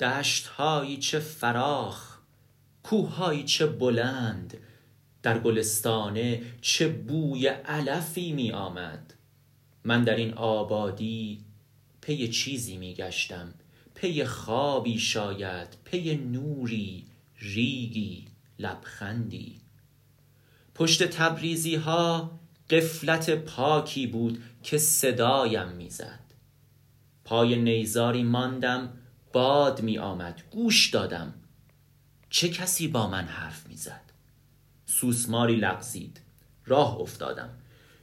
دشتهایی چه فراخ کوههایی چه بلند در گلستانه چه بوی علفی می آمد من در این آبادی پی چیزی می گشتم پی خوابی شاید پی نوری ریگی لبخندی. پشت تبریزی ها غفلت پاکی بود که صدایم می‌زد. پای نیزاری ماندم باد می آمد گوش دادم. چه کسی با من حرف می‌زد سوسماری لغزید. راه افتادم.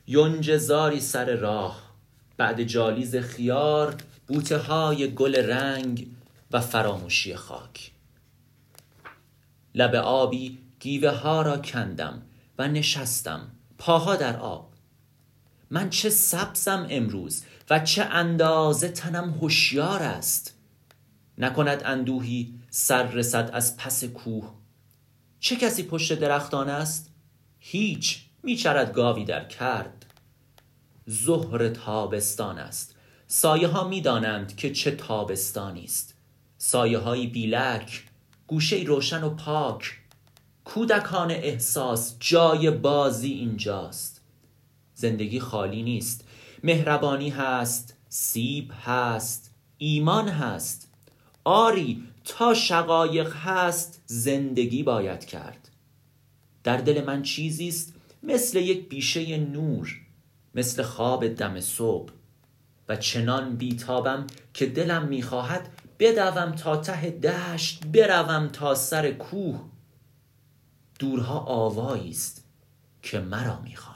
یونجزاری سر راه بعد جالیز خیار بوته های گل رنگ و فراموشی خاک. لب آبی گیوه ها را کندم و نشستم پاها در آب. من چه سبزم امروز و چه اندازه تنم هوشیار است. نکند اندوهی سر رسد از پس کوه. چه کسی پشت درختان است؟ هیچ میچرد گاوی در کرد. ظهر تابستان است. سایه ها می‌دانند که چه تابستانی است. سایه های بیلک گوشه روشن و پاک. کودکان احساس جای بازی اینجاست. زندگی خالی نیست. مهربانی هست سیب هست ایمان هست. آری تا شقایق هست زندگی باید کرد. در دل من چیزی است مثل یک بیشه نور مثل خواب دم صبح و چنان بیتابم که دلم می‌خواهد بدوم تا ته دشت بروم تا سر کوه. دورها آوایی است که مرا می‌خواهد